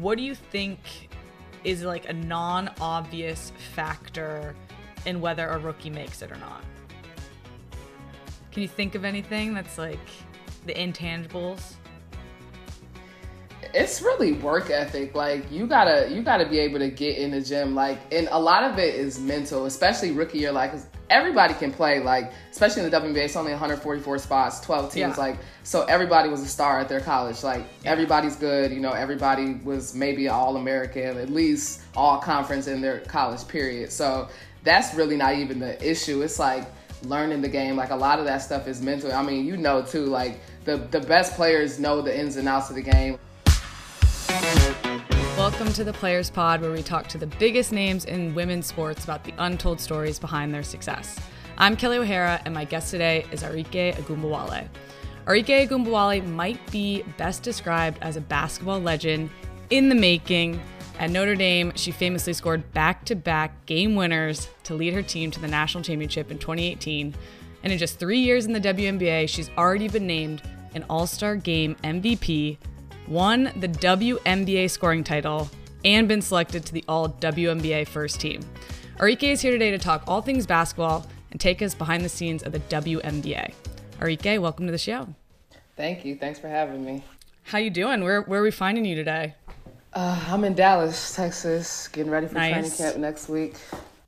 what do you think is like a non-obvious factor in whether a rookie makes it or not? Can you think of anything that's like the intangibles? it's really work ethic like you gotta you gotta be able to get in the gym like and a lot of it is mental especially rookie year like everybody can play like especially in the WNBA it's only 144 spots 12 teams yeah. like so everybody was a star at their college like everybody's good you know everybody was maybe an all American at least all conference in their college period so that's really not even the issue it's like learning the game like a lot of that stuff is mental I mean you know too like the the best players know the ins and outs of the game Welcome to the Players Pod, where we talk to the biggest names in women's sports about the untold stories behind their success. I'm Kelly O'Hara, and my guest today is Arike Ogunbowale. Arike Ogunbowale might be best described as a basketball legend in the making. At Notre Dame, she famously scored back to back game winners to lead her team to the national championship in 2018. And in just three years in the WNBA, she's already been named an All Star Game MVP, won the WNBA scoring title, and been selected to the All WNBA first team. Arike is here today to talk all things basketball and take us behind the scenes of the WNBA. Arike, welcome to the show. Thank you. Thanks for having me. How you doing? Where where are we finding you today? Uh, I'm in Dallas, Texas, getting ready for nice. training camp next week.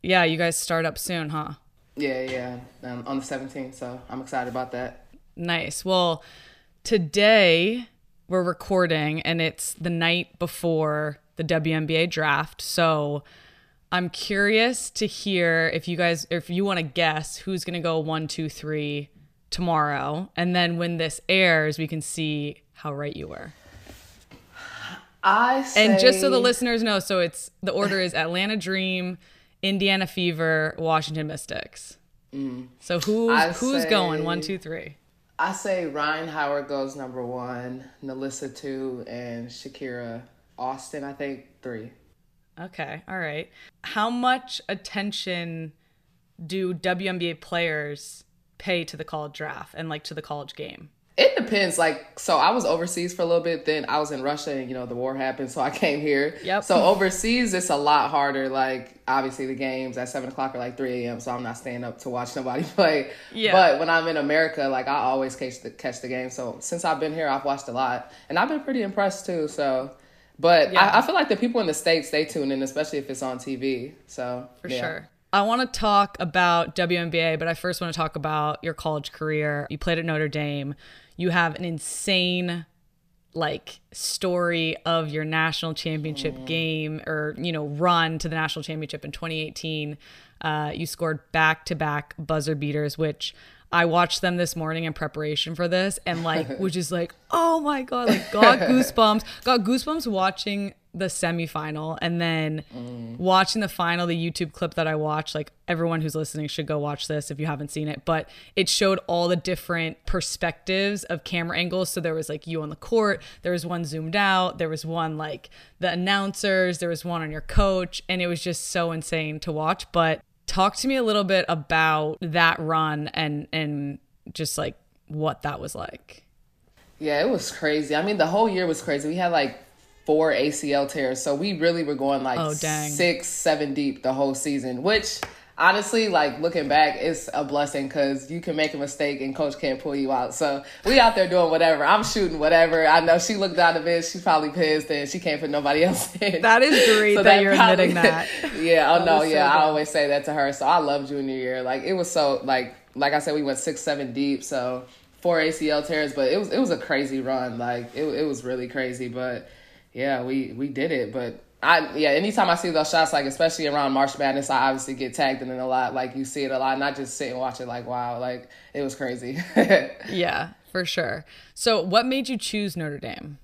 Yeah, you guys start up soon, huh? Yeah, yeah, um, on the 17th. So I'm excited about that. Nice. Well, today we're recording and it's the night before the WNBA draft. So I'm curious to hear if you guys, if you want to guess who's going to go one, two, three tomorrow. And then when this airs, we can see how right you were. I say... And just so the listeners know, so it's the order is Atlanta Dream, Indiana Fever, Washington Mystics. Mm. So who's who's say... going one, two, three? I say Rhyne Howard goes number one, NaLyssa two, and Shakira Austin, I think three. Okay, all right. How much attention do WNBA players pay to the college draft and like to the college game? It depends. Like, so I was overseas for a little bit. Then I was in Russia, and you know the war happened, so I came here. Yep. So overseas, it's a lot harder. Like, obviously the games at seven o'clock are like three a.m. So I'm not staying up to watch nobody play. Yeah. But when I'm in America, like I always catch the catch the game. So since I've been here, I've watched a lot, and I've been pretty impressed too. So, but yeah. I, I, feel like the people in the states they tune in, especially if it's on TV. So for yeah. sure. I want to talk about WNBA, but I first want to talk about your college career. You played at Notre Dame you have an insane like story of your national championship mm. game or you know run to the national championship in 2018 uh, you scored back to back buzzer beaters which i watched them this morning in preparation for this and like which is like oh my god like got goosebumps got goosebumps watching the semifinal and then mm. watching the final, the YouTube clip that I watched, like everyone who's listening should go watch this if you haven't seen it. But it showed all the different perspectives of camera angles. So there was like you on the court, there was one zoomed out, there was one like the announcers, there was one on your coach, and it was just so insane to watch. But talk to me a little bit about that run and and just like what that was like. Yeah, it was crazy. I mean, the whole year was crazy. We had like four ACL tears. So we really were going like oh, six, seven deep the whole season, which honestly, like looking back, it's a blessing because you can make a mistake and coach can't pull you out. So we out there doing whatever. I'm shooting whatever. I know she looked out of it. She's probably pissed and she can't put nobody else in. That is great so that, that, you're probably, admitting that. yeah. Oh no. Yeah. So I always say that to her. So I love junior year. Like it was so like like I said, we went six, seven deep. So four ACL tears, but it was it was a crazy run. Like it it was really crazy, but yeah, we we did it. But I yeah, anytime I see those shots, like especially around March Madness, I obviously get tagged in it a lot. Like you see it a lot, not just sit and watch it. Like wow, like it was crazy. yeah, for sure. So, what made you choose Notre Dame?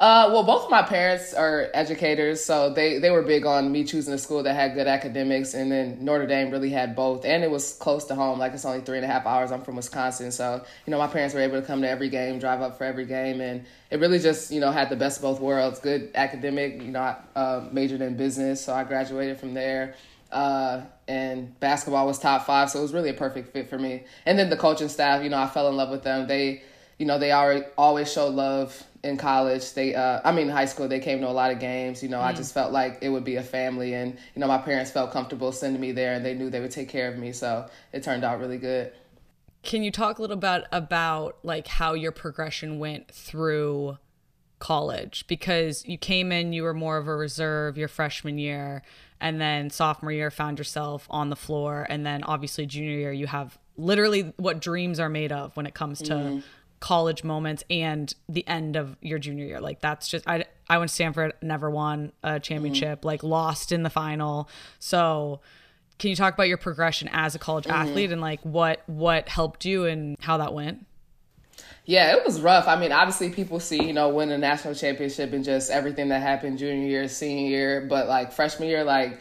Uh, well, both of my parents are educators, so they, they were big on me choosing a school that had good academics, and then Notre Dame really had both, and it was close to home. Like it's only three and a half hours. I'm from Wisconsin, so you know my parents were able to come to every game, drive up for every game, and it really just you know had the best of both worlds. Good academic, you know, I uh, majored in business, so I graduated from there. Uh, and basketball was top five, so it was really a perfect fit for me. And then the coaching staff, you know, I fell in love with them. They you know, they already always show love in college. They, uh, I mean, high school, they came to a lot of games. You know, mm. I just felt like it would be a family, and you know, my parents felt comfortable sending me there, and they knew they would take care of me. So it turned out really good. Can you talk a little bit about like how your progression went through college? Because you came in, you were more of a reserve your freshman year, and then sophomore year found yourself on the floor, and then obviously junior year you have literally what dreams are made of when it comes to mm college moments and the end of your junior year. Like that's just I I went to Stanford, never won a championship, mm-hmm. like lost in the final. So can you talk about your progression as a college mm-hmm. athlete and like what what helped you and how that went? Yeah, it was rough. I mean, obviously people see, you know, win a national championship and just everything that happened junior year, senior year, but like freshman year like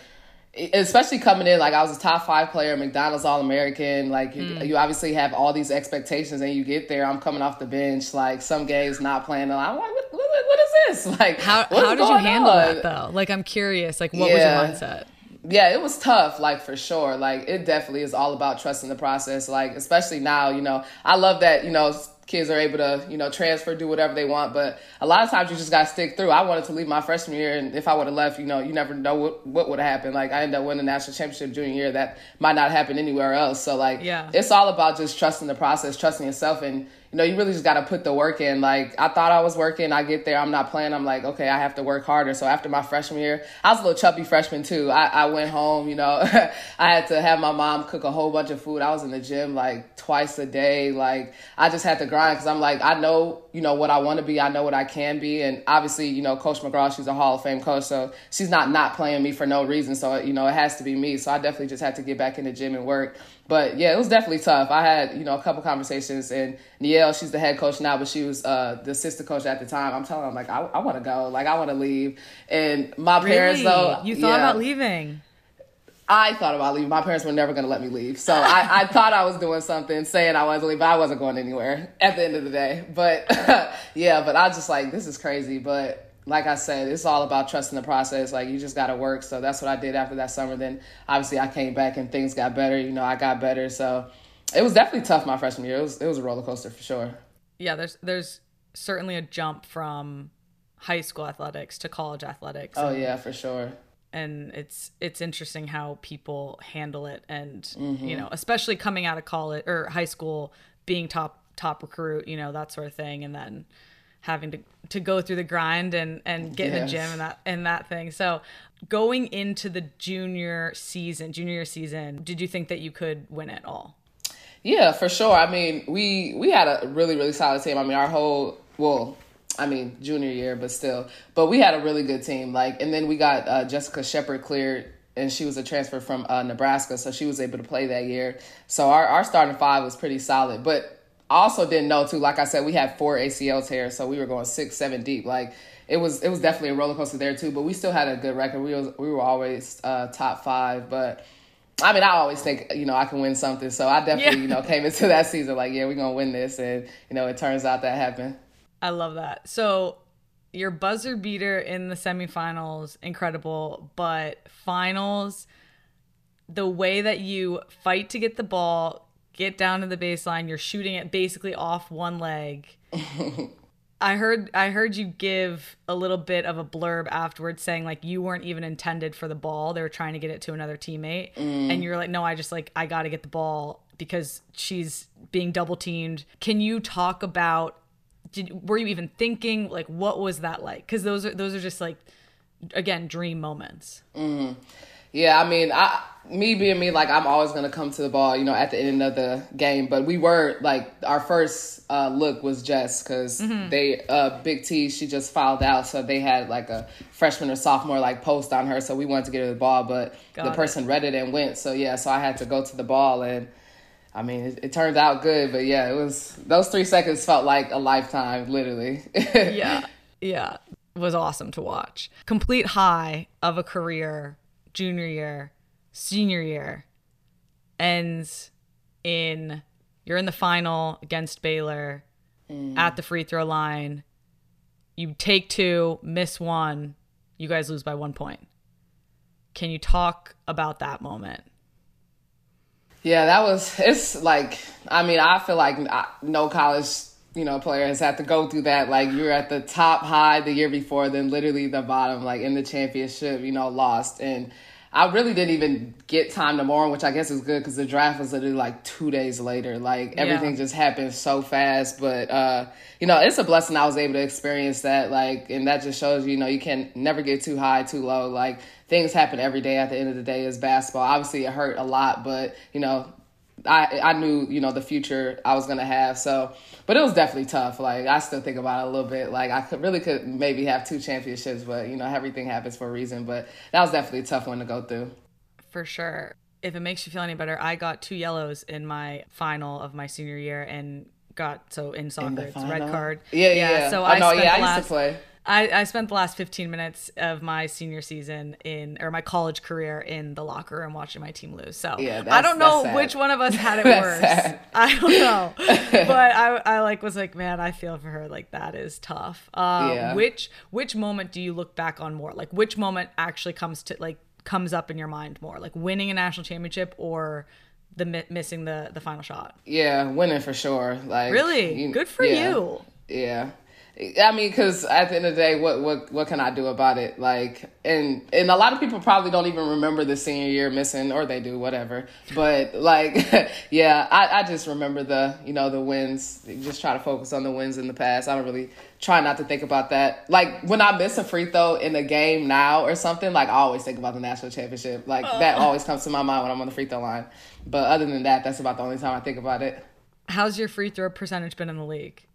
especially coming in like I was a top five player, McDonald's All American. Like mm. you, you, obviously have all these expectations, and you get there. I'm coming off the bench, like some games not playing. I'm like, what, what, what is this? Like, how how did you handle on? that though? Like, I'm curious. Like, what yeah. was your mindset? Yeah, it was tough, like for sure. Like it definitely is all about trusting the process. Like especially now, you know, I love that, you know, kids are able to, you know, transfer, do whatever they want. But a lot of times you just got to stick through. I wanted to leave my freshman year, and if I would have left, you know, you never know what, what would have happened. Like, I ended up winning the national championship junior year. That might not happen anywhere else. So, like, yeah. it's all about just trusting the process, trusting yourself, and you know, you really just got to put the work in. Like, I thought I was working. I get there, I'm not playing. I'm like, okay, I have to work harder. So after my freshman year, I was a little chubby freshman too. I, I went home, you know, I had to have my mom cook a whole bunch of food. I was in the gym like twice a day. Like, I just had to grind because I'm like, I know, you know, what I want to be. I know what I can be. And obviously, you know, Coach McGraw, she's a Hall of Fame coach. So she's not not playing me for no reason. So, you know, it has to be me. So I definitely just had to get back in the gym and work. But yeah, it was definitely tough. I had, you know, a couple conversations and Niele, she's the head coach now, but she was uh, the assistant coach at the time. I'm telling her, I'm like, I, I want to go. Like, I want to leave. And my really? parents, though. You thought yeah, about leaving? I thought about leaving. My parents were never going to let me leave. So I, I thought I was doing something, saying I wasn't leaving, but I wasn't going anywhere at the end of the day. But yeah, but I was just like, this is crazy. But like I said, it's all about trusting the process. Like you just got to work. So that's what I did after that summer. Then obviously I came back and things got better. You know, I got better. So it was definitely tough my freshman year. It was it was a roller coaster for sure. Yeah, there's there's certainly a jump from high school athletics to college athletics. Oh yeah, for sure. And it's it's interesting how people handle it, and mm-hmm. you know, especially coming out of college or high school, being top top recruit, you know, that sort of thing, and then having to to go through the grind and and get yes. in the gym and that and that thing. So going into the junior season, junior year season, did you think that you could win it all? Yeah, for sure. I mean, we we had a really really solid team. I mean, our whole well, I mean, junior year, but still, but we had a really good team. Like, and then we got uh, Jessica Shepard cleared and she was a transfer from uh, Nebraska, so she was able to play that year. So our, our starting five was pretty solid. But also didn't know too. Like I said, we had four ACL tears, so we were going six, seven deep. Like it was, it was definitely a roller coaster there too. But we still had a good record. We was, we were always uh, top five. But I mean, I always think you know I can win something. So I definitely yeah. you know came into that season like, yeah, we're gonna win this, and you know it turns out that happened. I love that. So your buzzer beater in the semifinals, incredible, but finals, the way that you fight to get the ball, get down to the baseline. You're shooting it basically off one leg. I heard I heard you give a little bit of a blurb afterwards saying like you weren't even intended for the ball. They were trying to get it to another teammate. Mm. And you're like, no, I just like I gotta get the ball because she's being double teamed. Can you talk about did were you even thinking like what was that like? Because those are those are just like again dream moments. Mm. Yeah, I mean, I me being me, like I'm always gonna come to the ball, you know, at the end of the game. But we were like our first uh, look was Jess because mm-hmm. they uh, Big T she just filed out, so they had like a freshman or sophomore like post on her, so we wanted to get her the ball, but Got the person read it and went. So yeah, so I had to go to the ball and. I mean, it, it, turned out good, but yeah, it was those three seconds felt like a lifetime, literally. yeah, yeah, it was awesome to watch. Complete high of a career junior year, senior year ends in you're in the final against Baylor mm. at the free throw line. You take two, miss one, you guys lose by one point. Can you talk about that moment? Yeah, that was, it's like, I mean, I feel like no college you know player has had to go through that. Like you're at the top high the year before, then literally the bottom, like in the championship, you know, lost and I really didn't even get time to mourn, which I guess is good because the draft was literally like two days later. Like everything yeah. just happened so fast. But uh, you know, it's a blessing I was able to experience that. Like, and that just shows you, you know, you can never get too high, too low. Like things happen every day. At the end of the day, is basketball. Obviously, it hurt a lot, but you know, I I knew you know the future I was gonna have. So but it was definitely tough. Like I still think about it a little bit. Like I could really could maybe have two championships, but you know everything happens for a reason. But that was definitely a tough one to go through. For sure. If it makes you feel any better, I got two yellows in my final of my senior year and got so in soccer in it's red card. Yeah, yeah. yeah. So I no, spent yeah, I last, used to play. I, I spent the last 15 minutes of my senior season in or my college career in the locker room watching my team lose. So yeah, I don't know which one of us had it worse. I don't know, but I, I like was like, man, I feel for her. Like that is tough. Um, yeah. Which which moment do you look back on more? Like which moment actually comes to like comes up in your mind more? Like winning a national championship or the mi- missing the the final shot? Yeah, winning for sure. Like really you, good for yeah, you. Yeah. I mean, because at the end of the day, what what what can I do about it? Like, and and a lot of people probably don't even remember the senior year missing, or they do, whatever. But like, yeah, I I just remember the you know the wins. Just try to focus on the wins in the past. I don't really try not to think about that. Like when I miss a free throw in a game now or something, like I always think about the national championship. Like that oh. always comes to my mind when I'm on the free throw line. But other than that, that's about the only time I think about it. How's your free throw percentage been in the league?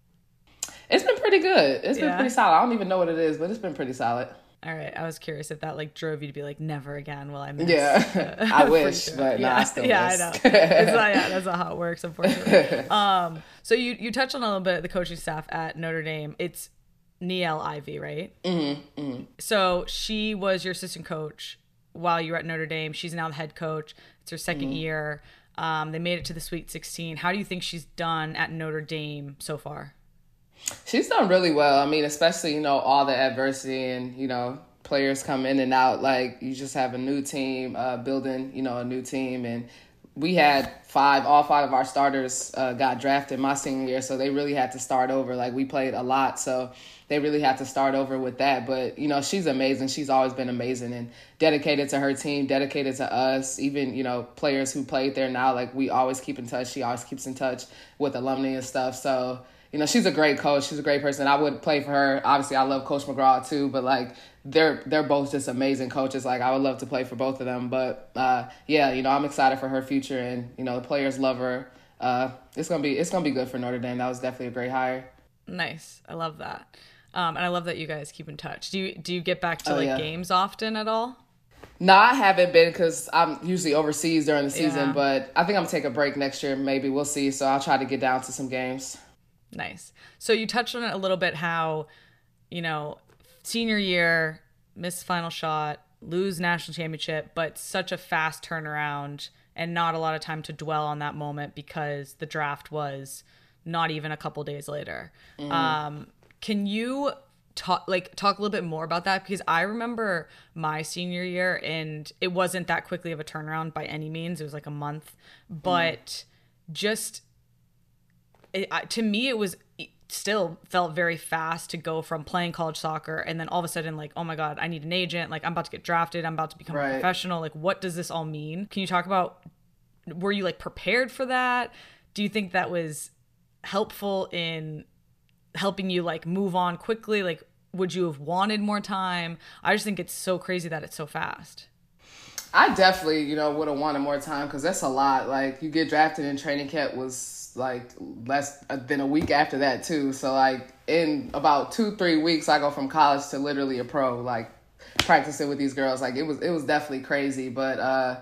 Pretty good. It's been yeah. pretty solid. I don't even know what it is, but it's been pretty solid. All right, I was curious if that like drove you to be like, never again will I miss. Yeah, uh, I wish, but yeah, I still yeah, miss. I know. It's not, yeah, that's not how it works, unfortunately. um, so you you touched on a little bit of the coaching staff at Notre Dame. It's Niele Ivey, right? Mm-hmm, mm-hmm. So she was your assistant coach while you were at Notre Dame. She's now the head coach. It's her 2nd mm-hmm. year. Um, they made it to the Sweet 16. How do you think she's done at Notre Dame so far? She's done really well. I mean, especially, you know, all the adversity and, you know, players come in and out. Like, you just have a new team, uh, building, you know, a new team. And we had five, all five of our starters uh, got drafted my senior year. So they really had to start over. Like, we played a lot. So they really had to start over with that. But, you know, she's amazing. She's always been amazing and dedicated to her team, dedicated to us. Even, you know, players who played there now, like, we always keep in touch. She always keeps in touch with alumni and stuff. So, you know, she's a great coach. She's a great person. I would play for her. Obviously, I love Coach McGraw too, but like they're they're both just amazing coaches. Like I would love to play for both of them. But uh, yeah, you know, I'm excited for her future, and you know, the players love her. Uh, it's gonna be it's gonna be good for Notre Dame. That was definitely a great hire. Nice. I love that. Um, and I love that you guys keep in touch. Do you do you get back to oh, like yeah. games often at all? No, I haven't been because I'm usually overseas during the season. Yeah. But I think I'm gonna take a break next year. Maybe we'll see. So I'll try to get down to some games. Nice. So you touched on it a little bit how, you know, senior year, miss final shot, lose national championship, but such a fast turnaround and not a lot of time to dwell on that moment because the draft was not even a couple days later. Mm. Um, can you talk like talk a little bit more about that because I remember my senior year and it wasn't that quickly of a turnaround by any means. It was like a month, but mm. just it, to me it was still felt very fast to go from playing college soccer and then all of a sudden like oh my god i need an agent. Like i'm about to get drafted. I'm about to become right. a professional. Like what does this all mean? Can you talk about were you like prepared for that? Do you think that was helpful in helping you like move on quickly? Like would you have wanted more time? I just think it's so crazy that it's so fast. I definitely you know would have wanted more time because that's a lot. Like you get drafted in training camp was like less than a week after that too. So like in about two three weeks, I go from college to literally a pro, like practicing with these girls. Like it was it was definitely crazy, but uh,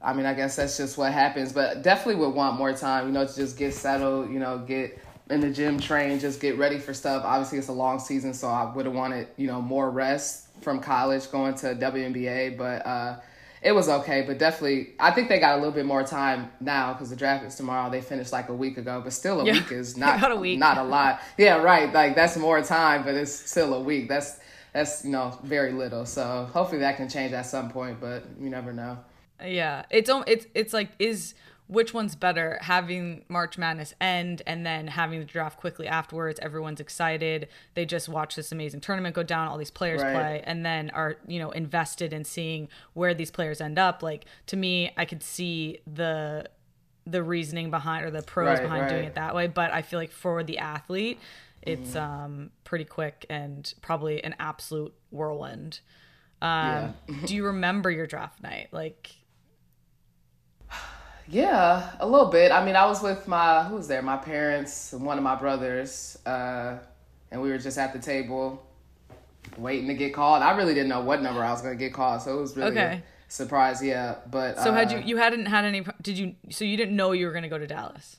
I mean I guess that's just what happens. But definitely would want more time, you know, to just get settled, you know, get in the gym, train, just get ready for stuff. Obviously, it's a long season, so I would have wanted you know more rest from college going to WNBA, but. uh it was okay, but definitely, I think they got a little bit more time now because the draft is tomorrow. They finished like a week ago, but still a yeah. week is not a week. not a lot. Yeah, right. Like that's more time, but it's still a week. That's that's you know very little. So hopefully that can change at some point, but you never know. Yeah, it's it's it's like is which one's better having march madness end and then having the draft quickly afterwards everyone's excited they just watch this amazing tournament go down all these players Right. play and then are you know invested in seeing where these players end up like to me i could see the the reasoning behind or the pros Right, behind doing it that way but i feel like for the athlete it's Mm-hmm. um pretty quick and probably an absolute whirlwind um do you remember your draft night like Yeah, a little bit. I mean, I was with my who was there? My parents and one of my brothers, uh, and we were just at the table waiting to get called. I really didn't know what number I was going to get called, so it was really Okay. a surprise. Yeah, but so had uh, you you hadn't had any did you so you didn't know you were going to go to dallas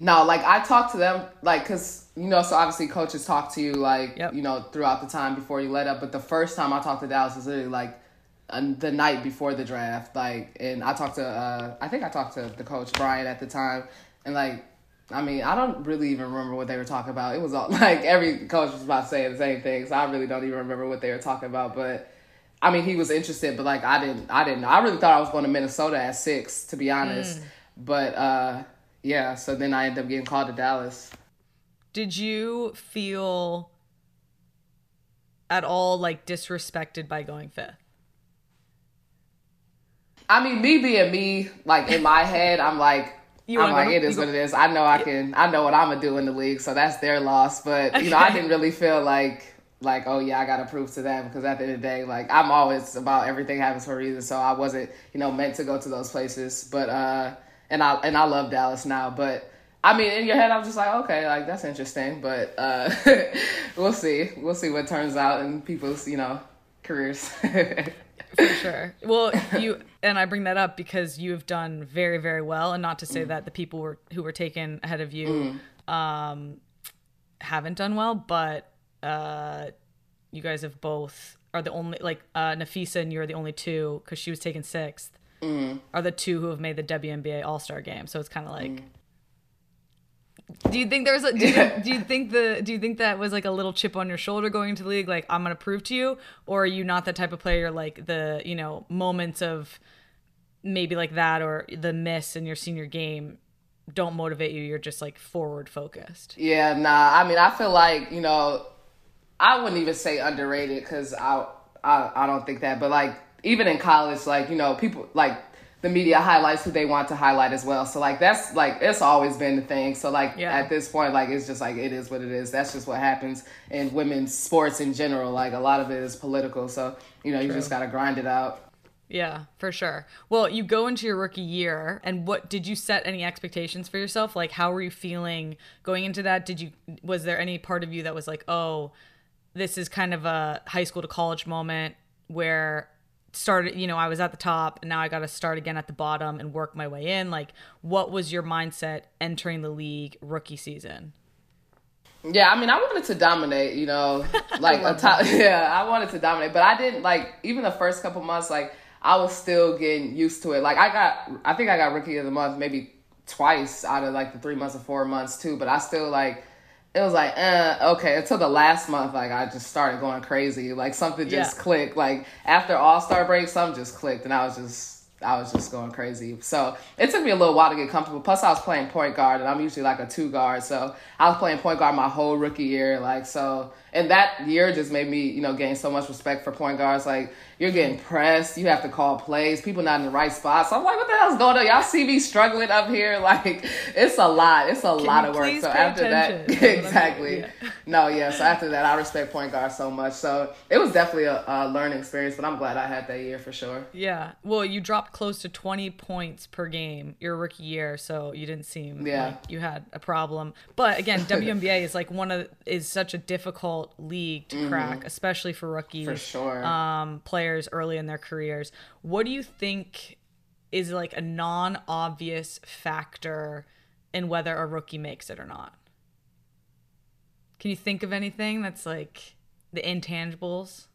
No, like I talked to them, like, cause you know, so obviously coaches talk to you, like, Yep. you know, throughout the time before you let up. But the first time I talked to Dallas was literally like uh, the night before the draft, like, and I talked to, uh, I think I talked to the coach Brian at the time, and like, I mean, I don't really even remember what they were talking about. It was all like every coach was about saying the same thing, so I really don't even remember what they were talking about, but. I mean, he was interested, but like I didn't, I didn't know. I really thought I was going to Minnesota at six, to be honest. But uh, yeah, so then I ended up getting called to Dallas. did you feel at all like disrespected by going fifth I mean, me being me, like in my head, I'm like, You I'm like, it is what it is. I know I can, I know what I'm gonna do in the league, so that's their loss. But you know, I didn't really feel like, like, oh yeah, I gotta prove to them because at the end of the day, like, I'm always about everything happens for a reason. So I wasn't, you know, meant to go to those places. But uh, and I and I love Dallas now, but. I mean, in your head, I'm just like, okay, like that's interesting, but uh, we'll see. We'll see what turns out in people's, you know, careers. for sure. Well, you and I bring that up because you have done very, very well, and not to Mm. say that the people were who were taken ahead of you um, haven't done well, but uh, you guys have both are the only like uh, Napheesa and you're the only two because she was taken 6th Mm. Are the two who have made the WNBA All Star game, so it's kind of like. Do you think there's a do you, think, do you think the do you think that was like a little chip on your shoulder going into the league? Like I'm gonna prove to you? Or are you not that type of player like the you know moments of maybe like that or the miss in your senior game don't motivate you? You're just like forward focused. Yeah, nah. I mean, I feel like you know, I wouldn't even say underrated because I, I I don't think that. But like even in college, like you know, people like the media highlights who they want to highlight as well. So like that's like it's always been the thing. So like Yeah. at this point, like it's just like it is what it is. That's just what happens in women's sports in general. Like a lot of it is political. So you know, you just gotta grind it out. yeah for sure well you go into your rookie year and what did you set any expectations for yourself like how were you feeling going into that did you was there any part of you that was like oh this is kind of a high school to college moment where started you know i was at the top and now i got to start again at the bottom and work my way in like what was your mindset entering the league rookie season Yeah, I mean, I wanted to dominate, you know, like a top. Yeah, I wanted to dominate, but I didn't like even the first couple months. Like I was still getting used to it. Like I got, I think I got rookie of the month maybe twice out of like the three months or four months too. But I still like, it was like, uh, okay. Until the last month, like I just started going crazy. Like something just Yeah. clicked. Like after All Star break, something just clicked, and I was just. I was just going crazy. So it took me a little while to get comfortable. Plus, I was playing point guard, and I'm usually like a two guard. So I was playing point guard my whole rookie year. Like, so, and that year just made me, you know, gain so much respect for point guards. Like, you're getting pressed, you have to call plays, people not in the right spot. So I'm like, what the hell's going on? Y'all see me struggling up here? Like, it's a lot. It's a lot of work. So after that, attention? That's exactly. yeah. No, yeah. So after that, I respect point guards so much. So it was definitely a, a learning experience, but I'm glad I had that year for sure. yeah well you dropped close to 20 points per game your rookie year so you didn't seem Yeah. like you had a problem but again WNBA is like one of is such a difficult league to crack especially for rookies Mm-hmm. For sure. um, players early in their careers. What do you think is like a non obvious factor in whether a rookie makes it or not? Can you think of anything that's like the intangibles?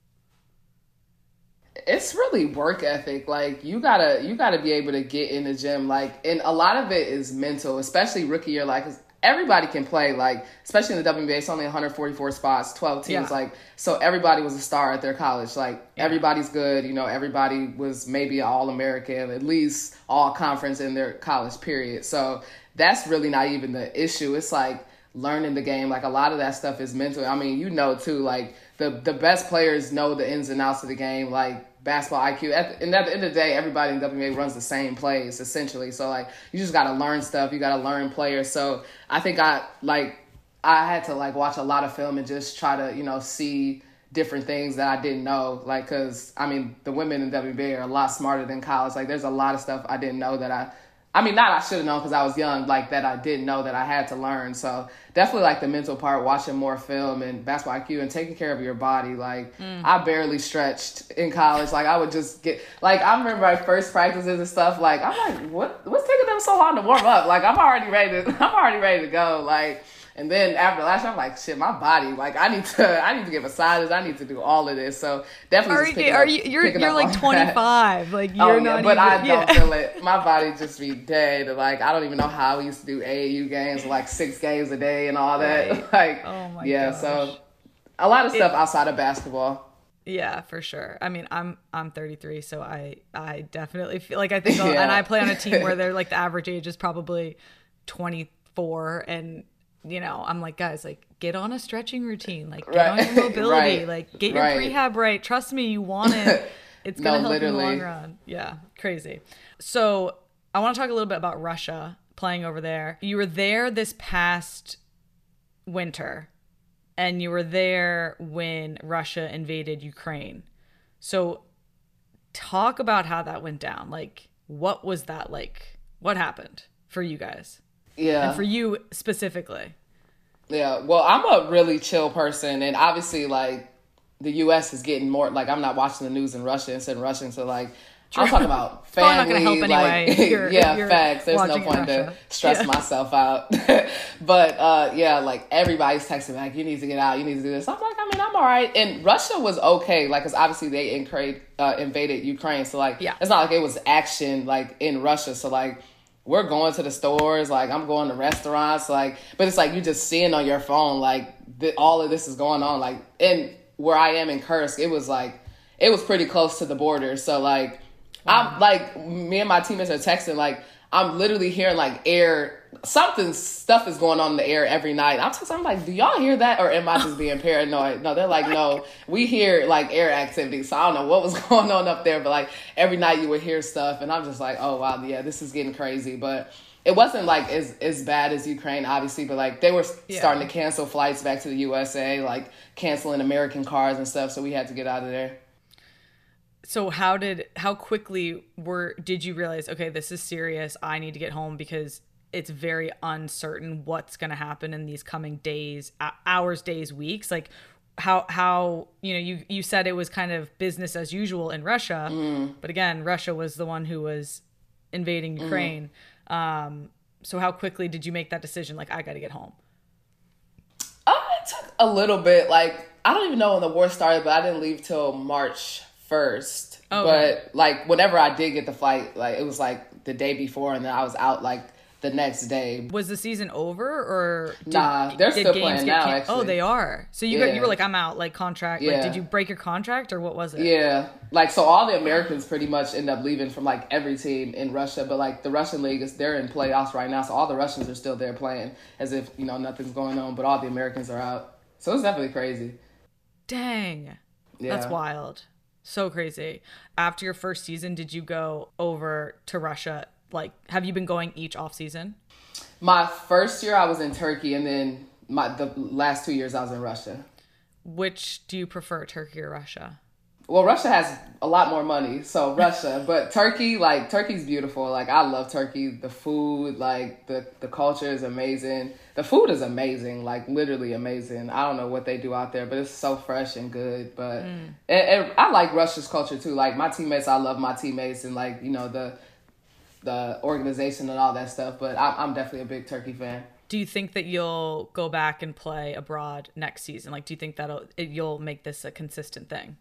it's really work ethic like you gotta you gotta be able to get in the gym like and a lot of it is mental especially rookie year like everybody can play. Like especially in the WNBA, it's only 144 spots, 12 teams. Yeah. Like so, everybody was a star at their college. Like everybody's good. You know, everybody was maybe all American, at least all conference in their college period. So that's really not even the issue. It's like learning the game. Like a lot of that stuff is mental. I mean, you know too. Like the the best players know the ins and outs of the game. Like basketball IQ. At the, and at the end of the day, everybody in WNBA runs the same plays essentially. So like you just got to learn stuff. You got to learn players. So I think I like I had to like watch a lot of film and just try to you know see different things that I didn't know. Like because I mean the women in WNBA are a lot smarter than college. Like there's a lot of stuff I didn't know that I. I mean, not I should have known because I was young, like that I didn't know that I had to learn. So definitely like the mental part, watching more film and basketball IQ and taking care of your body. Like mm. I barely stretched in college. Like I would just get like I remember my first practices and stuff. Like I'm like, what what's taking them so long to warm up? Like I'm already ready to I'm already ready to go. Like and then after last year, I'm like, shit, my body, like I need to I need to get massages. I need to do all of this. So definitely Are you? Are up- you? You're you're like on that. 25. Like you're Oh, yeah, not. but even, I don't feel it. My body just be dead. Like I don't even know how we used to do AAU games, like six games a day and all that. Right. Like, Oh my yeah. gosh. So a lot of stuff outside of basketball. Yeah, for sure. I mean, I'm I'm 33, so I I definitely feel like I think, Yeah. and I play on a team where they're like the average age is probably 24, and you know, I'm like, guys, like get on a stretching routine, like get Right. on your mobility, Right. like get your Right. prehab right. Trust me, you want it. It's gonna help in the long run. Yeah, crazy. So I want to talk a little bit about Russia playing over there. You were there this past winter and you were there when Russia invaded Ukraine. So talk about how that went down. Like what was that like? What happened for you guys? Yeah. And for you specifically. Yeah, well, I'm a really chill person, and obviously, like the U.S. is getting more. Like, I'm not watching the news in Russia instead of Russian, so like. I'm talking about probably not family. gonna help anyway like, if you're- yeah, you're facts. There's no point to stress Yeah. myself out. but uh, yeah, like everybody's texting me, like, "You need to get out. You need to do this." I'm like, I mean, I'm all right. And Russia was okay, like, because obviously they invaded, uh, invaded Ukraine, so like, Yeah. it's not like it was action like in Russia. So like, we're going to the stores, like I'm going to restaurants, like, but it's like you just seeing on your phone, like th- all of this is going on, like, and where I am in Kursk, it was like, it was pretty close to the border, so like, I'm like, me and my teammates are texting, like, I'm literally hearing like air, something stuff is going on in the air every night. I'm texting, I'm like, do y'all hear that, or am I just being paranoid? No, they're like, no, we hear like air activity, so I don't know what was going on up there, but like every night you would hear stuff, and I'm just like, oh wow, yeah, this is getting crazy, but. It wasn't like as as bad as Ukraine, obviously, but like they were Yeah. starting to cancel flights back to the USA, like canceling American cars and stuff. So we had to get out of there. So how did how quickly were did you realize okay this is serious I need to get home because it's very uncertain what's going to happen in these coming days hours days weeks like how how you know you you said it was kind of business as usual in Russia but again Russia was the one who was invading Ukraine um so how quickly did you make that decision like I got to get home Uh, it took a little bit. Like I don't even know when the war started, but I didn't leave till March first. Oh, Okay. But like whenever I did get the flight, like it was like the day before, and then I was out like the next day. was the season over or did, Nah, they're still playing now, can- oh, actually. oh they are so you got you were like I'm out like contract like Yeah. did you break your contract or what was it Yeah, like so all the Americans pretty much end up leaving from like every team in Russia, but like the Russian league is they're in playoffs right now, so all the Russians are still there playing as if you know nothing's going on, but all the Americans are out. So it's definitely crazy. Dang. yeah. That's wild. So crazy. After your first season, did you go over to Russia? Like, have you been going each off season? My first year I was in Turkey, and then my the last two years I was in Russia. Which do you prefer, Turkey or Russia? Well, Russia has a lot more money, so Russia. but Turkey, like Turkey's beautiful. Like I love Turkey. The food, like the the culture is amazing. The food is amazing, like literally amazing. I don't know what they do out there, but it's so fresh and good. But mm. and, and I like Russia's culture too. Like my teammates, I love my teammates, and like you know the the organization and all that stuff. But I, I'm definitely a big Turkey fan. Do you think that you'll go back and play abroad next season? Like, do you think that'll it, you'll make this a consistent thing?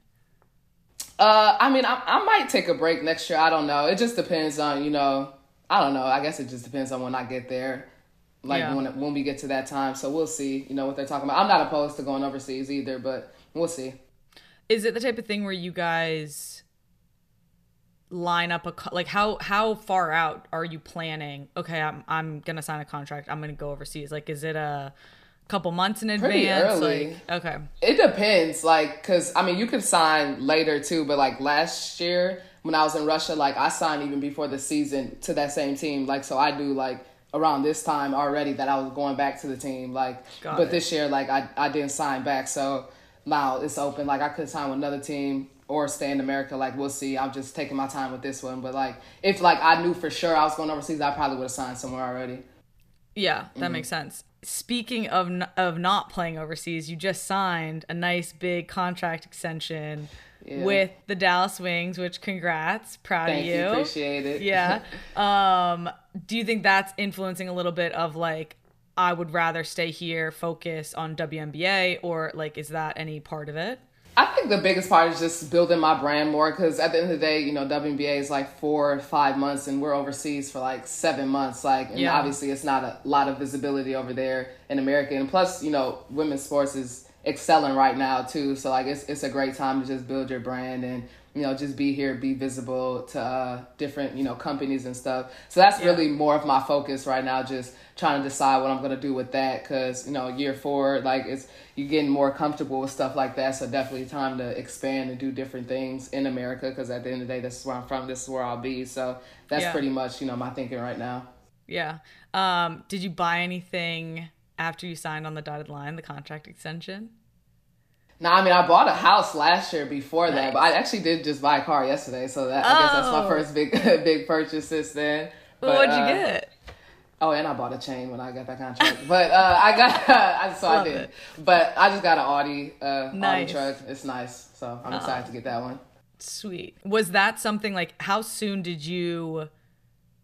Uh, I mean, I, I might take a break next year. I don't know. It just depends on, you know, I don't know. I guess it just depends on when I get there. like Yeah. when when we get to that time. So we'll see. You know what they're talking about. I'm not opposed to going overseas either, but we'll see. Is it the type of thing where you guys line up a like how how far out are you planning? Okay, I'm I'm gonna sign a contract. I'm gonna go overseas. Like, is it a couple months in Pretty advance? early. Like, okay, It depends, like, cause I mean, you could sign later too, but like last year when I was in Russia, like I signed even before the season to that same team. Like, so I do like around this time already that I was going back to the team. Like, Got but it. this year, like I I didn't sign back, so now it's open. Like I could sign with another team or stay in America. Like we'll see. I'm just taking my time with this one. But like if like I knew for sure I was going overseas, I probably would have signed somewhere already. yeah, that makes sense. Speaking of n- of not playing overseas, you just signed a nice big contract extension Yeah. with the Dallas Wings, which congrats, proud Thank of you, appreciate it. yeah. Um, do you think that's influencing a little bit of like I would rather stay here, focus on WNBA, or like is that any part of it? I think the biggest part is just building my brand more because at the end of the day, you know, WNBA is like four or five months and we're overseas for like seven months. Like, and Yeah. obviously it's not a lot of visibility over there in America. And plus, you know, women's sports is excelling right now too. So like, it's, it's a great time to just build your brand and, you know, just be here, be visible to uh, different, you know, companies and stuff. So that's Yeah. really more of my focus right now, just trying to decide what I'm going to do with that. Cause, you know, year four, like it's, you're getting more comfortable with stuff like that. So definitely time to expand and do different things in America. Cause at the end of the day, this is where I'm from. This is where I'll be. So that's Yeah. pretty much, you know, my thinking right now. Yeah. Um, did you buy anything after you signed on the dotted line, the contract extension? No, I mean, I bought a house last year before Nice. that, but I actually did just buy a car yesterday. So that, I guess that's my Oh. first big, big purchase since then. But, what'd you uh, get? Oh, and I bought a chain when I got that contract. But uh, I got, I so I did. it. But I just got an Audi, uh, Nice. Audi truck. It's nice, so I'm excited to get that one. Sweet. Was that something like how soon did you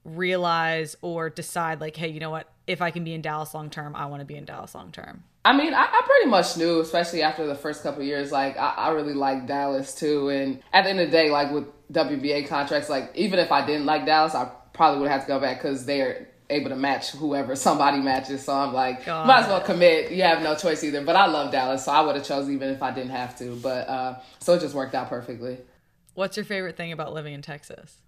realize or decide like, hey, you know what? If I can be in Dallas long term, I want to be in Dallas long term. I mean, I, I pretty much knew, especially after the first couple of years, like I, I really like Dallas too. And at the end of the day, like with WBA contracts, like even if I didn't like Dallas, I probably would have to go back because they're able to match whoever somebody matches. So I'm like, Got might as well commit. You have no choice either. But I love Dallas, so I would have chose even if I didn't have to. But uh, so it just worked out perfectly. What's your favorite thing about living in Texas?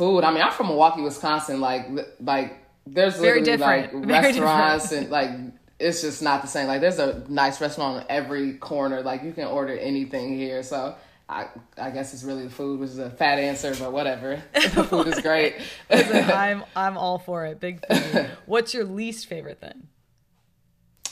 food. I mean, I'm from Milwaukee, Wisconsin. Like, like there's Very literally different. like Very restaurants and like it's just not the same. Like, there's a nice restaurant on every corner. Like, you can order anything here. So. I, I guess it's really the food, which is a fat answer, but whatever. the food is great. Listen, I'm I'm all for it. Big food. What's your least favorite thing?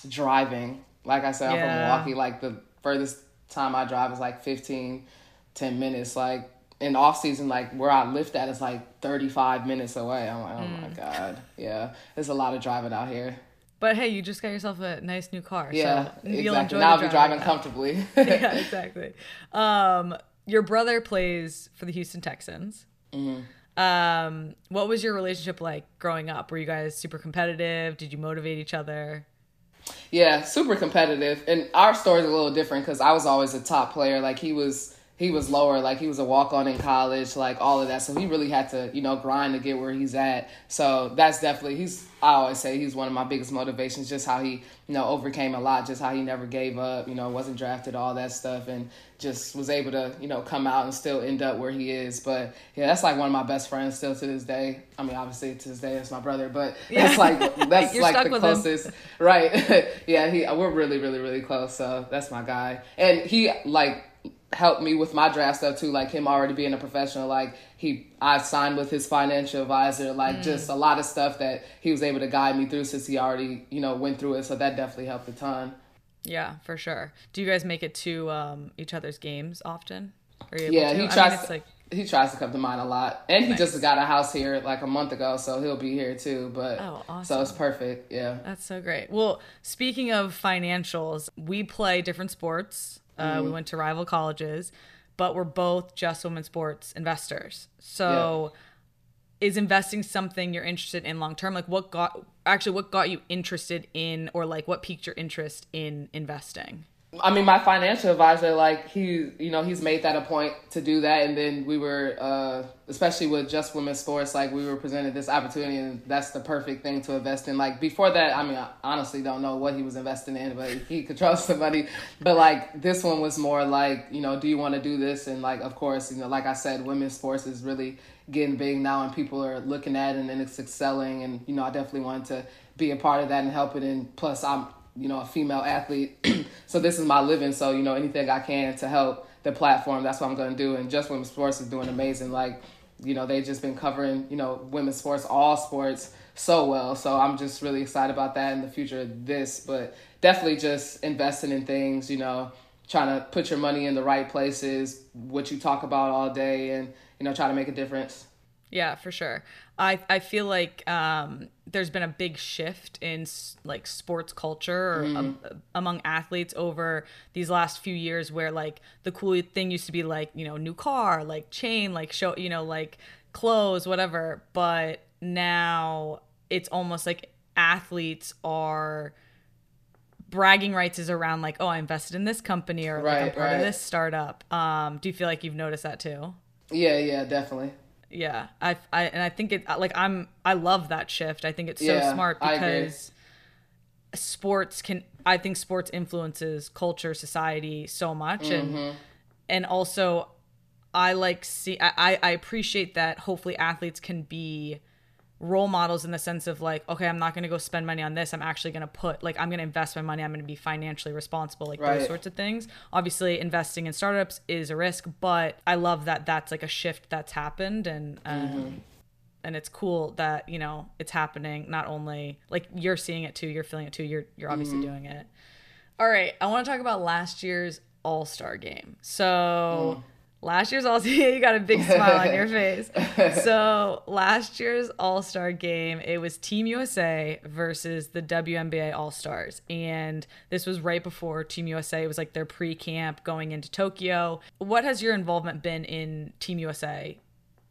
Driving. Like I said, I'm from Yeah. Milwaukee. Like, the furthest time I drive is like 15, 10 minutes. Like, in off season, like where I live at is like 35 minutes away. I'm like, oh Mm. my God. Yeah. There's a lot of driving out here. But hey, you just got yourself a nice new car. Yeah, so you'll exactly. Now I'll be driving now. comfortably. yeah, exactly. Um, your brother plays for the Houston Texans. Mm-hmm. Um, what was your relationship like growing up? Were you guys super competitive? Did you motivate each other? yeah, super competitive. And our story's a little different because I was always a top player. Like he was, he was lower. Like he was a walk on in college. Like all of that. So he really had to, you know, grind to get where he's at. So that's definitely he's. I always say he's one of my biggest motivations. Just how he, you know, overcame a lot. Just how he never gave up. You know, wasn't drafted, all that stuff, and just was able to, you know, come out and still end up where he is. But yeah, that's like one of my best friends still to this day. I mean, obviously to this day it's my brother, but Yeah. it's like that's like the with him. closest, right? yeah, he we're really, really, really close. So that's my guy, and he like helped me with my draft stuff too. Like him already being a professional, like he I signed with his financial advisor, like Mm. just a lot of stuff that he was able to guide me through since he already you know went through it. So that definitely helped a ton. Yeah, for sure. Do you guys make it to um, each other's games often? Are you able Yeah, to? he I mean, tries. it's like he tries to come to mine a lot, and he Nice. just got a house here like a month ago, so he'll be here too. But Oh, so it's perfect. Yeah. That's so great. Well, speaking of financials, we play different sports. Uh, Mm-hmm. we went to rival colleges, but we're both just women's sports investors. So, is investing something you're interested in long term? Like, what got actually what got you interested in, or like what piqued your interest in investing? I mean, my financial advisor, like he, you know, he's made that a point to do that, and then we were, uh, especially with just women's sports, like we were presented this opportunity, and that's the perfect thing to invest in. Like before that, I mean, I honestly don't know what he was investing in, but he controls the money. But like this one was more like, you know, do you want to do this? And like, of course, you know, like I said, women's sports is really getting big now, and people are looking at it, and it's excelling, and you know, I definitely wanted to be a part of that and help it. And plus, I'm you know a female athlete. So this is my living so you know anything i can to help the platform that's what i'm going to do. And just women's sports is doing amazing. Like you know they've just been covering you know women's sports all sports so well. So i'm just really excited about that in the future of this. But definitely just investing in things you know trying to put your money in the right places what you talk about all day and you know try to make a difference yeah, for sure. I I feel like um, there's been a big shift in like sports culture or, mm. um, among athletes over these last few years, where like the cool thing used to be like you know new car, like chain, like show, you know, like clothes, whatever. But now it's almost like athletes are bragging rights is around like oh I invested in this company or like I'm part right. of this startup. Um, do you feel like you've noticed that too? Yeah, yeah, definitely. Yeah, I, I and I think it like I'm I love that shift. I think it's so yeah, smart because sports can I think sports influences culture, society so much mm-hmm. and and also I like see I I appreciate that hopefully athletes can be role models in the sense of like okay i'm not going to go spend money on this. I'm actually going to put like i'm going to invest my money. I'm going to be financially responsible like right. those sorts of things. Obviously investing in startups is a risk but i love that that's like a shift that's happened and um, mm-hmm. and it's cool that you know it's happening. Not only like you're seeing it too you're feeling it too you're you're obviously mm-hmm. doing it. All right i want to talk about last year's all-star game. So mm last year's all you got a big smile on your face. So last year's all-star game it was team usa versus the WNBA all-stars. And this was right before team usa it was like their pre-camp going into tokyo. What has your involvement been in team usa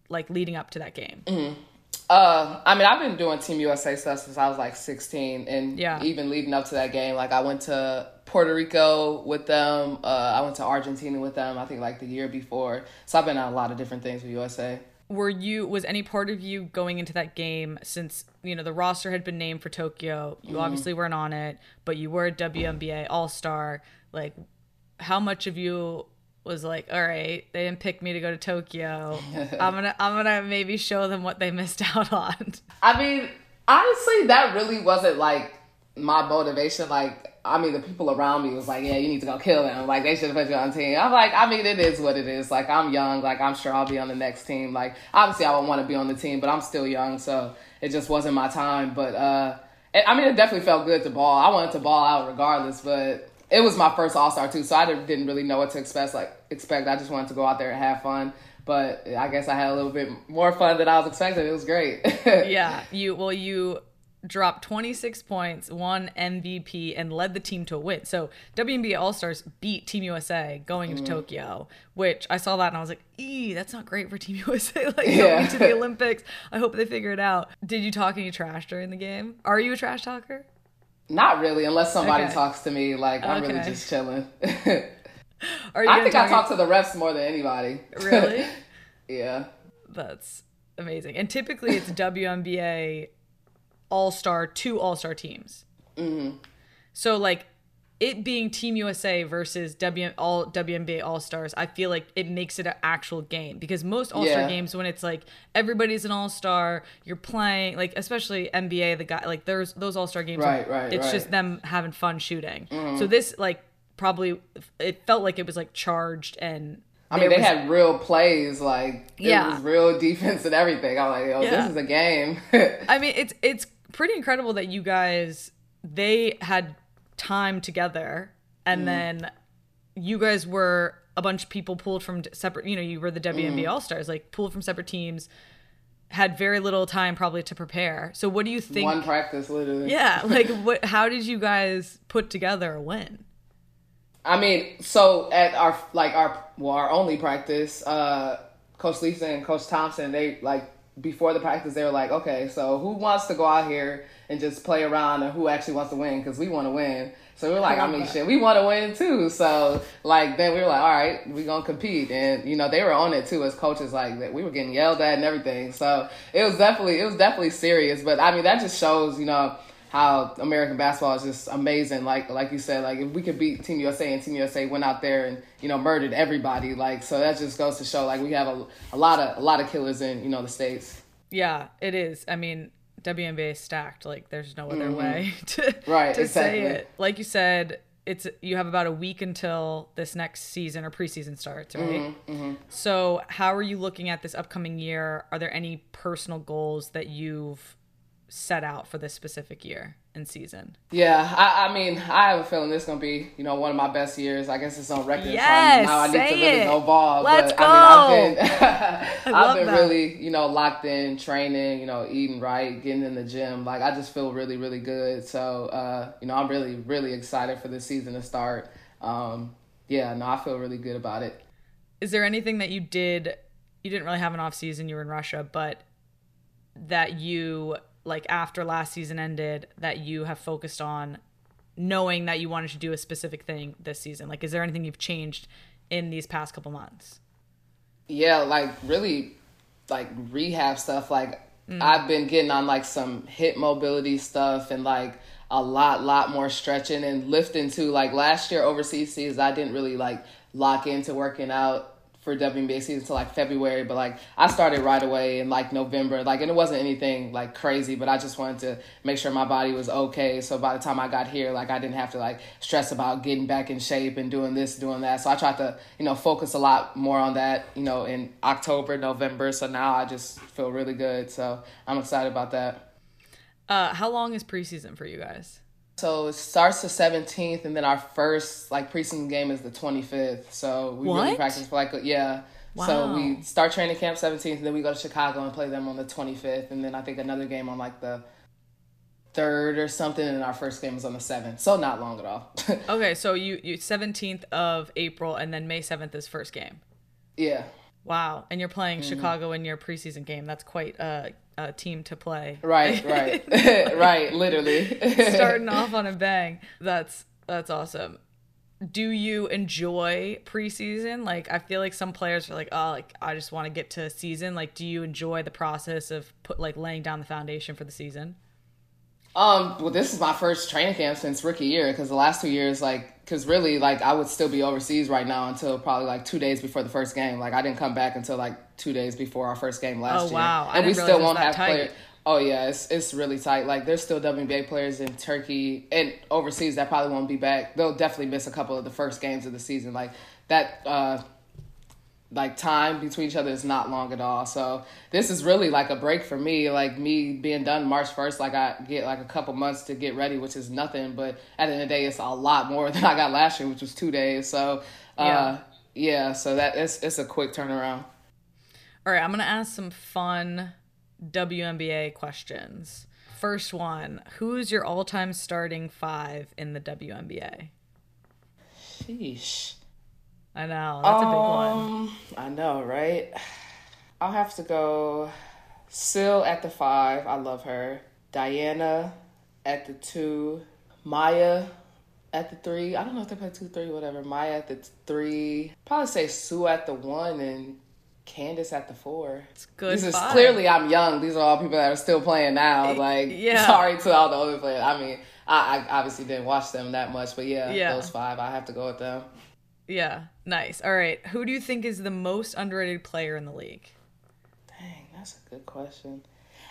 like leading up to that game? Mm-hmm. Uh, I mean, I've been doing Team USA stuff since I was like 16, and yeah. even leading up to that game, like I went to Puerto Rico with them. Uh, I went to Argentina with them. I think like the year before. So I've been on a lot of different things with USA. Were you was any part of you going into that game since you know the roster had been named for Tokyo? You mm-hmm. obviously weren't on it, but you were a WNBA All Star. Like, how much of you was like, all right, they didn't pick me to go to Tokyo. I'm gonna I'm gonna maybe show them what they missed out on. I mean, honestly, that really wasn't like my motivation. Like, I mean, the people around me was like, yeah, you need to go kill them. Like, they should have put you on team. I'm like, I mean, it is what it is. Like, I'm young. Like, I'm sure I'll be on the next team. Like, obviously, I don't want to be on the team, but I'm still young, so it just wasn't my time. But uh, I mean, it definitely felt good to ball. I wanted to ball out regardless, but it was my first All Star too, so I didn't really know what to expect. Like expect, I just wanted to go out there and have fun. But I guess I had a little bit more fun than I was expecting. It was great. yeah, you well you dropped 26 points, won MVP, and led the team to a win. So WNBA All Stars beat Team USA going into mm-hmm. Tokyo, which I saw that and I was like, "Ee, that's not great for Team USA. like yeah. going to the Olympics. I hope they figure it out." Did you talk any trash during the game? Are you a trash talker? Not really, unless somebody okay. talks to me. Like I'm really just chilling. I think I talk to the refs more than anybody. Really? yeah. That's amazing. And typically, it's WNBA All Star, two All Star teams. Mm-hmm. So like it being Team USA versus W all WNBA All Stars, I feel like it makes it an actual game because most All Star yeah. games when it's like everybody's an All Star, you're playing like especially NBA the guy like there's those All Star games, right, right, it's right. just them having fun shooting. Mm-hmm. So this like probably it felt like it was like charged and. I mean, they was, had real plays, like yeah, was real defense and everything. I'm like, oh, yeah. this is a game. I mean, it's it's pretty incredible that you guys they had time together and mm. then you guys were a bunch of people pulled from separate you know you were the WNBA mm. All-Stars like pulled from separate teams had very little time probably to prepare. So what do you think One practice literally. Yeah, like what how did you guys put together a win? I mean, so at our like our well our only practice uh Coach Lisa and Coach Thompson, they like before the practice, they were like, okay, so who wants to go out here and just play around and who actually wants to win? Because we want to win. So we're like, I mean, shit, we want to win too. So like, then we were like, all right, we gonna compete, and you know, they were on it too as coaches. Like that, we were getting yelled at and everything. So it was definitely, it was definitely serious. But I mean, that just shows, you know, how American basketball is just amazing. Like like you said, like if we could beat Team USA and Team USA went out there and you know murdered everybody, like so that just goes to show like we have a, a lot of a lot of killers in you know the states. Yeah, it is. I mean, WNBA is stacked. Like there's no other mm-hmm. way to right to exactly. say it. Like you said, it's you have about a week until this next season or preseason starts, right? Mm-hmm, mm-hmm. So how are you looking at this upcoming year? Are there any personal goals that you've set out for this specific year and season. Yeah, I, I mean, I have a feeling this is gonna be, you know, one of my best years. I guess it's on record. Yes, so now I need to really it. go ball. Let's but go. I mean, I've been, I've been that. really, you know, locked in, training, you know, eating right, getting in the gym. Like I just feel really, really good. So, uh, you know, I'm really, really excited for the season to start. Um, yeah, no, I feel really good about it. Is there anything that you did? You didn't really have an off season. You were in Russia, but that you like after last season ended that you have focused on knowing that you wanted to do a specific thing this season? Like, is there anything you've changed in these past couple months? Yeah, like really, like rehab stuff. Like, mm. I've been getting on like some hip mobility stuff and like a lot, lot more stretching and lifting too. Like last year overseas seasons, I didn't really like lock into working out for WNBA season until like February, but like I started right away in like November, like and it wasn't anything like crazy, but I just wanted to make sure my body was okay. So by the time I got here, like I didn't have to like stress about getting back in shape and doing this, doing that. So I tried to, you know, focus a lot more on that, you know, in October, November. So now I just feel really good. So I'm excited about that. Uh, how long is preseason for you guys? So it starts the 17th, and then our first like preseason game is the 25th. So we what? really practice for like a, yeah. Wow. So we start training camp 17th, and then we go to Chicago and play them on the 25th, and then I think another game on like the third or something, and our first game is on the 7th. So not long at all. okay, so you you 17th of April, and then May 7th is first game. Yeah. Wow, and you're playing mm-hmm. Chicago in your preseason game. That's quite a, a team to play. Right, right, right. Literally starting off on a bang. That's that's awesome. Do you enjoy preseason? Like, I feel like some players are like, oh, like I just want to get to season. Like, do you enjoy the process of put like laying down the foundation for the season? Um, well, this is my first training camp since rookie year because the last two years, like, because really, like, I would still be overseas right now until probably like two days before the first game. Like, I didn't come back until like two days before our first game last oh, year. wow! And we still won't have tight. players. Oh yeah, it's it's really tight. Like, there's still WNBA players in Turkey and overseas that probably won't be back. They'll definitely miss a couple of the first games of the season. Like that. uh like time between each other is not long at all. So this is really like a break for me. Like me being done March first, like I get like a couple months to get ready, which is nothing. But at the end of the day, it's a lot more than I got last year, which was two days. So uh, yeah, yeah. So that it's it's a quick turnaround. All right, I'm gonna ask some fun WNBA questions. First one: Who's your all-time starting five in the WNBA? Sheesh. I know. That's um, a big one. Um, I know, right? I'll have to go Syl at the five. I love her. Diana at the two. Maya at the three. I don't know if they play two, three, whatever. Maya at the three. Probably say Sue at the one and Candace at the four. It's good. This is clearly I'm young. These are all people that are still playing now. Eh, like, yeah. sorry to all the older players. I mean, I, I obviously didn't watch them that much, but yeah, yeah, those five. I have to go with them. Yeah, nice. All right, who do you think is the most underrated player in the league? Dang, that's a good question.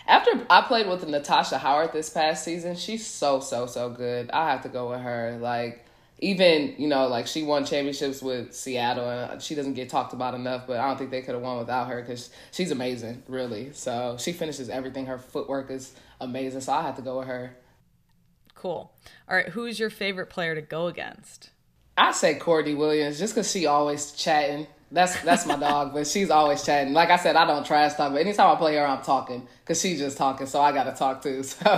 After I played with Natasha Howard this past season, she's so so so good. I have to go with her. Like even you know like she won championships with Seattle, and she doesn't get talked about enough. But I don't think they could have won without her because she's amazing, really. So she finishes everything. Her footwork is amazing. So I have to go with her. Cool. All right, who's your favorite player to go against? I say Courtney Williams just because she always chatting. That's that's my dog, but she's always chatting. Like I said, I don't trash talk, but anytime I play her, I'm talking because she's just talking, so I got to talk too. So,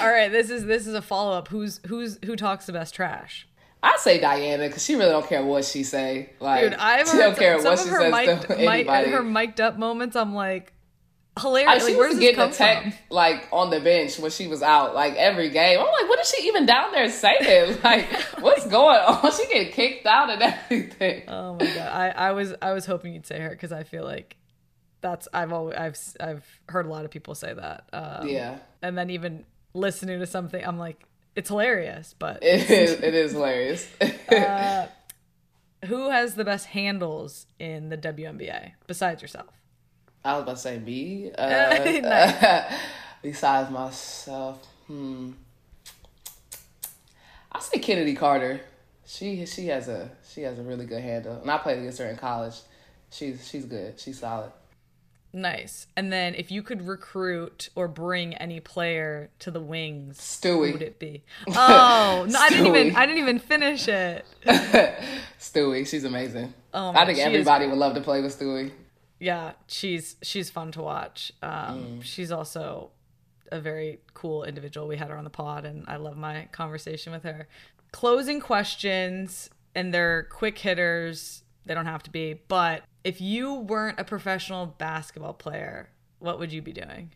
all right, this is this is a follow up. Who's who's who talks the best trash? I say Diana because she really don't care what she say. Like, Dude, I've she don't care what she says mic'd, to anybody. her mic'd up moments. I'm like, hilarious. I, she like, was getting attacked like on the bench when she was out, like every game. I'm like, what is she even down there saying? Like, what's going on? She getting kicked out and everything. Oh my god, I, I was I was hoping you'd say her because I feel like that's I've always I've I've heard a lot of people say that. Um, Yeah, and then even listening to something, I'm like, it's hilarious. But it is. It is hilarious. uh, who has the best handles in the WNBA besides yourself? I was about to say me. Uh, Nice. besides myself, hmm. I say Chennedy Carter. She she has a she has a really good handle, and I played against her in college. She's she's good. She's solid. Nice. And then if you could recruit or bring any player to the wings, Stewie. who would it be? Oh, no, I didn't even I didn't even finish it. Stewie, she's amazing. Oh, I think she is everybody would love to play with Stewie. Yeah, she's she's fun to watch. Um, Mm. She's also a very cool individual. We had her on the pod, and I love my conversation with her. Closing questions, and they're quick hitters. They don't have to be, but if you weren't a professional basketball player, what would you be doing?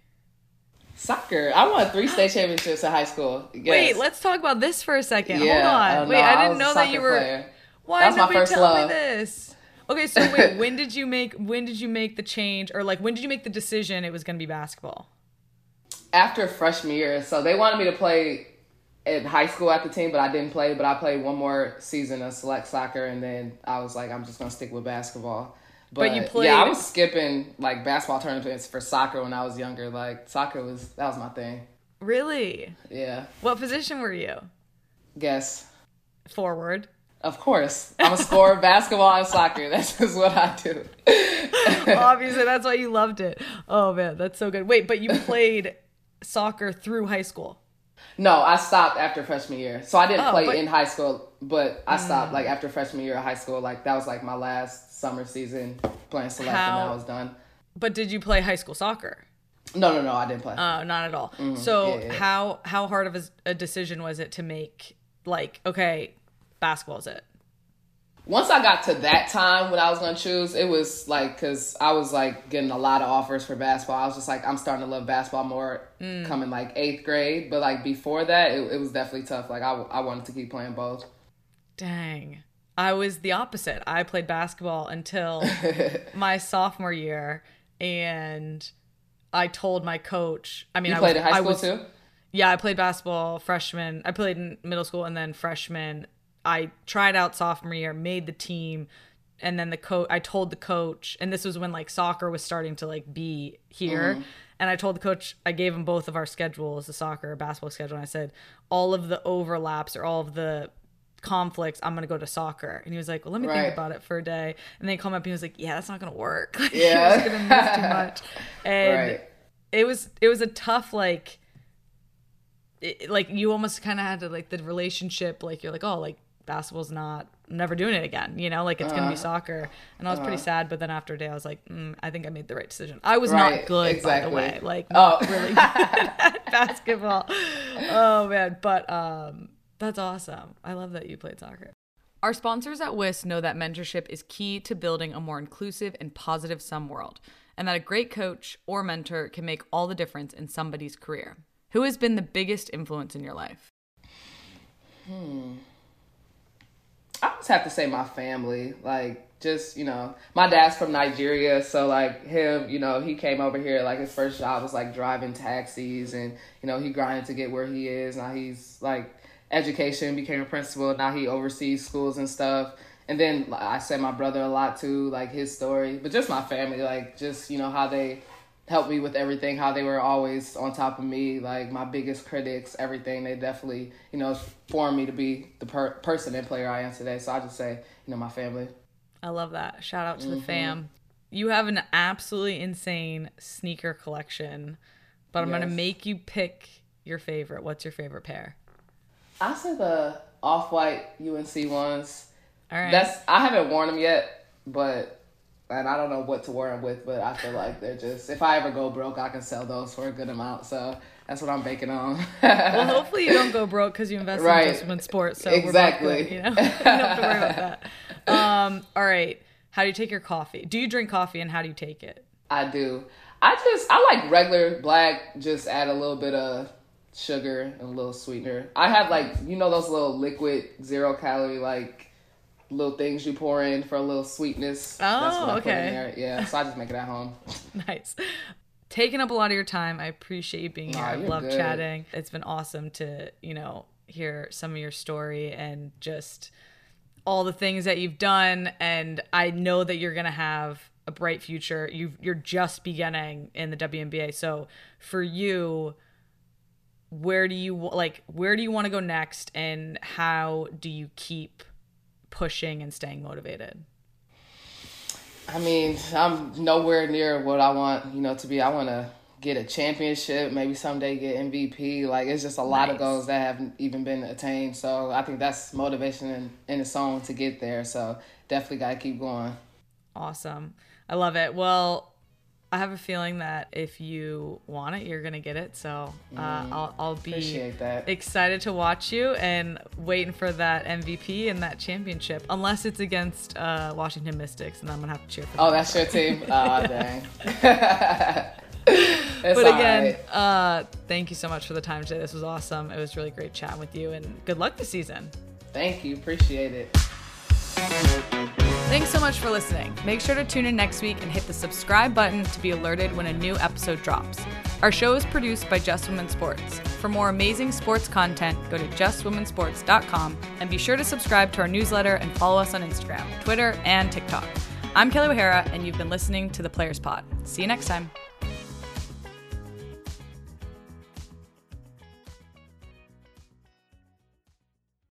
Soccer. I won three state championships in high school. Yes. Wait, let's talk about this for a second. Yeah, Hold on. uh, Wait, no, I didn't a know that you were. player. Why That was my nobody first tell love. me this? Okay, so wait, when did you make when did you make the change or like when did you make the decision it was going to be basketball? after freshman year. So they wanted me to play in high school at the team, but I didn't play. But I played one more season of select soccer, and then I was like, I'm just gonna stick with basketball. But you played. yeah, I was skipping like basketball tournaments for soccer when I was younger. Like soccer was that was my thing. Really? Yeah, What position were you? guess. Forward. Of course, I'm a scorer, basketball and soccer. That's just what I do. Obviously, that's why you loved it. Oh man, that's so good. Wait, but you played soccer through high school. No, I stopped after freshman year. So I didn't Oh, play but- in high school, but I mm. stopped like after freshman year of high school. Like that was like my last summer season playing select, and I was done. But did you play high school soccer? No, no, no, I didn't play. Oh, not at all. Mm-hmm. so yeah, yeah. how how hard of a, a decision was it to make? Like, okay, basketball's it. Once I got to that time when I was gonna choose, it was like because I was like getting a lot of offers for basketball. I was just like, I'm starting to love basketball more Mm. coming like eighth grade. But like before that, it, it was definitely tough. Like I, I wanted to keep playing both. Dang. I was the opposite. I played basketball until my sophomore year and I told my coach, I mean, You I played was, in high I school was- too. Yeah, I played basketball freshman. I played in middle school and then freshman. I tried out sophomore year, made the team, and then the coach. I told the coach, and this was when like soccer was starting to like be here. Mm-hmm. And I told the coach, I gave him both of our schedules, the soccer, basketball schedule. And I said, all of the overlaps or all of the conflicts, I'm gonna go to soccer. And he was like, Well, let me Right. think about it for a day. And then he called me up and he was like, Yeah, that's not gonna work. Like, Yeah. was gonna miss too much. And Right. it was it was a tough like it, like you almost kind of had to like the relationship like you're like oh like basketball's not I'm never doing it again you know like it's Uh-huh. gonna be soccer and I was pretty sad but then after a day I was like mm, I think I made the right decision I was Right, not good exactly. by the way like Oh. not really good at basketball oh man but um that's awesome I love that you played soccer our sponsors at WIS know that mentorship is key to building a more inclusive and positive sum world, and that a great coach or mentor can make all the difference in somebody's career. Who has been the biggest influence in your life? I just have to say my family. Like, just, you know, my dad's from Nigeria. So, like, him, you know, he came over here. Like, his first job was, like, driving taxis. And, you know, he grinded to get where he is. Now he's, like, education, became a principal. Now he oversees schools and stuff. And then like, I say my brother a lot, too, like, his story. But just my family, like, just, you know, how they helped me with everything, how they were always on top of me, like my biggest critics, everything. They definitely, you know, formed me to be the per- person and player I am today. So I just say, you know, my family. I love that. Shout out to the mm-hmm. fam. You have an absolutely insane sneaker collection, but I'm going to make you pick your favorite. What's your favorite pair? I say the off white UNC ones. All right. That's I haven't worn them yet, but and I don't know what to wear them with, but I feel like they're just if I ever go broke, I can sell those for a good amount. So that's what I'm banking on. well, hopefully you don't go broke because you invest Right. in just one sport. So Exactly. good, you know, you don't have to worry about that. Um, all right. How do you take your coffee? Do you drink coffee and how do you take it? I do. I just I like regular black. Just add a little bit of sugar and a little sweetener. I have like you know those little liquid zero calorie like little things you pour in for a little sweetness. Oh, okay. Yeah, so I just make it at home. nice. Taking up a lot of your time. I appreciate you being here. Nah, I love good. chatting. It's been awesome to, you know, hear some of your story and just all the things that you've done. And I know that you're going to have a bright future. you you're just beginning in the WNBA. So for you, where do you like where do you want to go next and how do you keep pushing and staying motivated? I mean, I'm nowhere near what I want, you know, to be. I want to get a championship, maybe someday get MVP. Like it's just a lot of goals that haven't even been attained. So I think that's motivation in, in its own to get there. So definitely got to keep going. Awesome. I love it. Well, I have a feeling that if you want it, you're gonna get it. So uh, I'll I'll be that. excited to watch you and waiting for that MVP and that championship. Unless it's against uh, Washington Mystics, and I'm gonna have to cheer for them. Oh, that's your team? Oh, dang. But again, right. uh, thank you so much for the time today. This was awesome. It was really great chatting with you, and good luck this season. thank you. Appreciate it. Thanks so much for listening. Make sure to tune in next week and hit the subscribe button to be alerted when a new episode drops. Our show is produced by Just Women Sports. For more amazing sports content, go to justwomensports.com and be sure to subscribe to our newsletter and follow us on Instagram, Twitter, and TikTok. I'm Kelly O'Hara, and you've been listening to the Players Pod. See you next time.